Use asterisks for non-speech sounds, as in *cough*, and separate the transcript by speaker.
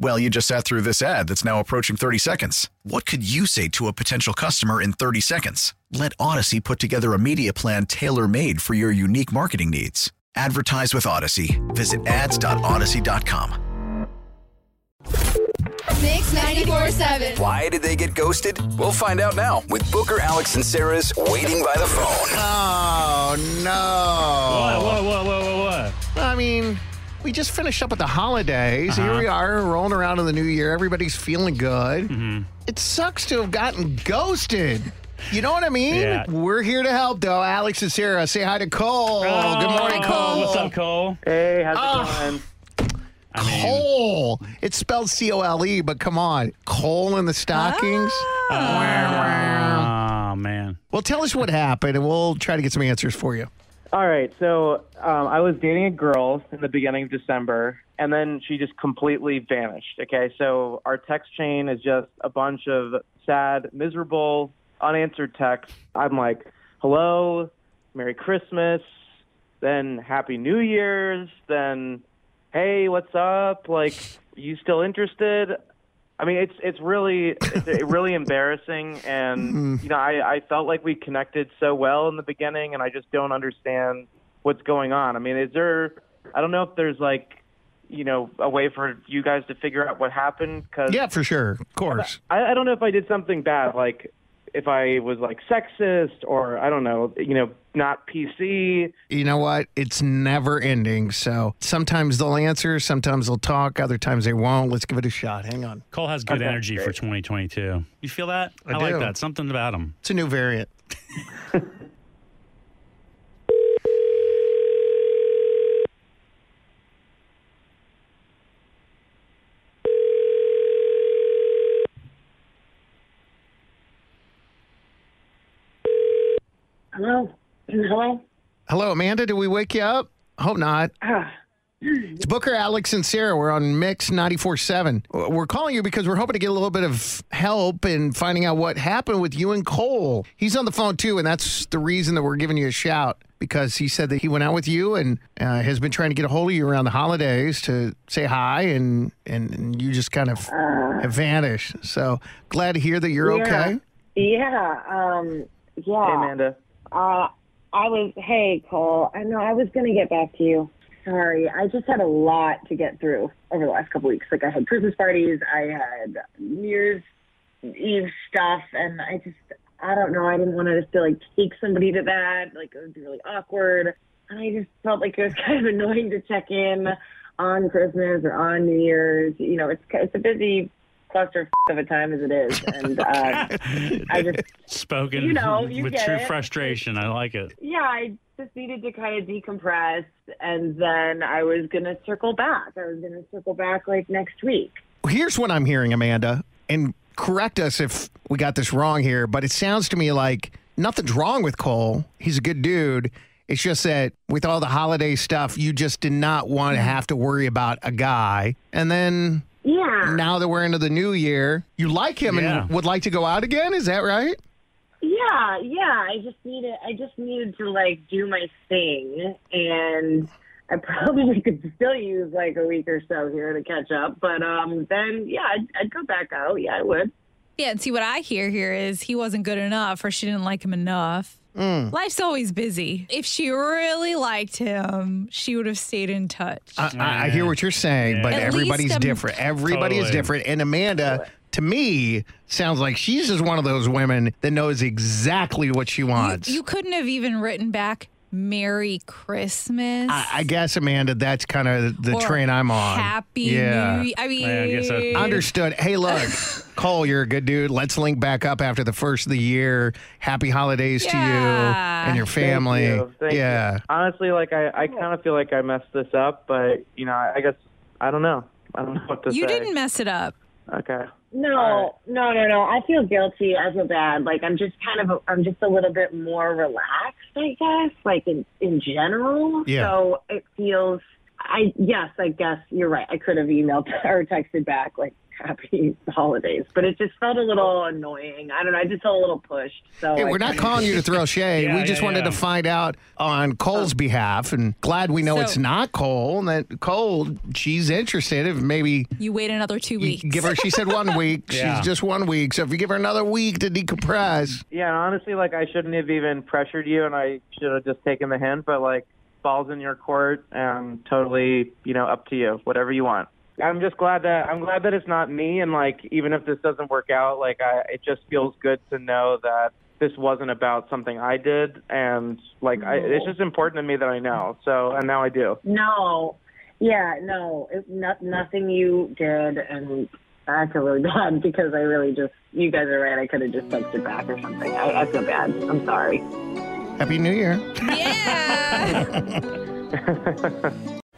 Speaker 1: Well, you just sat through this ad that's now approaching 30 seconds. What could you say to a potential customer in 30 seconds? Let Audacy put together a media plan tailor made for your unique marketing needs. Advertise with Audacy. Visit ads.audacy.com.
Speaker 2: Mix 94.7.
Speaker 3: Why did they get ghosted? We'll find out now with Booker, Alex, and Sarah's Waiting by the Phone.
Speaker 4: Oh, no.
Speaker 5: What, what, what, what, what, what?
Speaker 4: I mean, we just finished up with the holidays. Here
Speaker 5: Uh-huh.
Speaker 4: we are, rolling around in the new year. Everybody's feeling good.
Speaker 5: Mm-hmm.
Speaker 4: It sucks to have gotten ghosted. You know what I mean?
Speaker 5: Yeah.
Speaker 4: We're here to help, though. Alex is here. say hi to Cole. Good morning,
Speaker 5: Oh,
Speaker 4: Cole.
Speaker 5: What's up, Cole?
Speaker 6: Hey, how's
Speaker 4: Oh.
Speaker 6: it going?
Speaker 5: I mean,
Speaker 4: Cole. It's spelled C O L E, but come on. Cole in the stockings.
Speaker 5: oh, man.
Speaker 4: Well, tell us what happened, and we'll try to get some answers for you.
Speaker 6: All right, so um, I was dating a girl in the beginning of December, and then she just completely vanished. Okay, so our text chain is just a bunch of sad, miserable, unanswered texts. I'm like, hello, Merry Christmas, then Happy New Year's, then hey, what's up? Like, you still interested? I mean, it's it's really it's really embarrassing, and *laughs* mm. you know, I I felt like we connected so well in the beginning, and I just don't understand what's going on. I mean, is there? I don't know if there's like, you know, a way for you guys to figure out what happened because
Speaker 4: Yeah, for sure. Of course.
Speaker 6: I, I don't know if I did something bad, like if I was like sexist or I don't know, you know, not PC.
Speaker 4: You know what? It's never ending. So sometimes they'll answer, sometimes they'll talk, other times they won't. Let's give it a shot. Hang on.
Speaker 5: Cole has good
Speaker 6: Okay,
Speaker 5: energy for 2022. You feel that?
Speaker 4: I
Speaker 5: like
Speaker 4: do.
Speaker 5: that. Something about him.
Speaker 4: It's a new variant. *laughs*
Speaker 7: Hello? Hello?
Speaker 4: Hello, Amanda. Did we wake you up? Hope not. It's Booker, Alex, and Sarah. We're on Mix 94.7. We're calling you because we're hoping to get a little bit of help in finding out what happened with you and Cole. He's on the phone too, and that's the reason that we're giving you a shout because he said that he went out with you and uh, has been trying to get a hold of you around the holidays to say hi, and, and, and you just kind of have vanished. So glad to hear that you're
Speaker 7: Yeah.
Speaker 4: okay.
Speaker 7: Yeah, um, yeah.
Speaker 6: Hey, Amanda.
Speaker 7: Uh, I was, hey, Cole, I know I was going to get back to you. Sorry, I just had a lot to get through over the last couple weeks. Like, I had Christmas parties, I had New Year's Eve stuff, and I just, I don't know, I didn't want to just to, like, take somebody to that. Like, it would be really awkward. And I just felt like it was *laughs* kind of annoying to check in on Christmas or on New Year's. You know, it's, it's a busy cluster of a time as it is. And, *laughs* uh, I just,
Speaker 5: Spoken
Speaker 7: You know, you
Speaker 5: with
Speaker 7: get
Speaker 5: true
Speaker 7: it.
Speaker 5: frustration. I like it.
Speaker 7: yeah, I just needed to kind of decompress, and then I was gonna circle back. I was gonna circle back like next week.
Speaker 4: Here's what I'm hearing, Amanda, and correct us if we got this wrong here, but it sounds to me like nothing's wrong with Cole. He's a good dude. It's just that with all the holiday stuff, you just did not want to have to worry about a guy. And then
Speaker 7: Yeah,
Speaker 4: now that we're into the new year, you like him
Speaker 5: Yeah.
Speaker 4: and would like to go out again. Is that right?
Speaker 7: yeah, yeah. I just needed, I just needed to like do my thing, and I probably *laughs* could still use like a week or so here to catch up. But um, then yeah, I'd, I'd go back out. Yeah, I would.
Speaker 8: Yeah, and see what I hear here is he wasn't good enough or she didn't like him enough.
Speaker 4: Mm.
Speaker 8: Life's always busy. If she really liked him, she would have stayed in touch.
Speaker 4: I, I, I hear what you're saying, but
Speaker 8: At
Speaker 4: everybody's
Speaker 8: least,
Speaker 4: different. Everybody is different. And Amanda, to me, sounds like she's just one of those women that knows exactly what she
Speaker 8: You,
Speaker 4: wants.
Speaker 8: you couldn't have even written back, Merry Christmas.
Speaker 4: I, I guess, Amanda, that's kind of the
Speaker 8: Or
Speaker 4: train I'm on.
Speaker 8: Happy
Speaker 4: yeah.
Speaker 8: New I mean, i
Speaker 4: Understood. Hey, look, *laughs* Cole, you're a good dude. Let's link back up after the first of the year. Happy holidays to you and your family.
Speaker 6: Thank you. Thank
Speaker 4: yeah.
Speaker 6: you. Honestly, like I, I kind of feel like I messed this up, but you know, I, I guess I don't know. I don't know what to
Speaker 8: You
Speaker 6: say.
Speaker 8: didn't mess it up.
Speaker 6: Okay.
Speaker 7: No, no, no, no. I feel guilty. I feel bad. Like I'm just kind of, I'm just a little bit more relaxed, I guess. Like in in general.
Speaker 9: Yeah.
Speaker 7: So it feels. I yes, I guess you're right. I could have emailed *laughs* or texted back like happy *laughs* holidays, but it just felt a little oh. annoying. I don't know. I just felt a little pushed. So
Speaker 4: Hey, we're not
Speaker 7: kinda-
Speaker 4: calling you to throw *laughs* shade.
Speaker 7: Yeah,
Speaker 4: we just
Speaker 7: yeah,
Speaker 4: wanted
Speaker 7: yeah.
Speaker 4: to find out on Cole's oh. behalf, and glad we know
Speaker 8: So-
Speaker 4: it's not Cole. And that Cole, she's interested. If maybe
Speaker 8: You wait another two weeks.
Speaker 4: give her. She said one *laughs* week.
Speaker 6: Yeah.
Speaker 4: She's just one week. So if you give her another week to decompress,
Speaker 6: Yeah, and honestly, like I shouldn't have even pressured you, and I should have just taken the hint. But like, balls in your court, and totally, you know, up to you. Whatever you want. I'm just glad that I'm glad that it's not me, and like, even if this doesn't work out, like, I it just feels good to know that this wasn't about something I did, and like, I, it's just important to me that I know. So, and now I do.
Speaker 7: No, yeah, no, it, not, nothing you did, and I feel really *laughs* bad because I really just, you guys are right. I could have just texted back or something. I, I feel bad. I'm sorry.
Speaker 4: Happy New Year. *laughs* *laughs*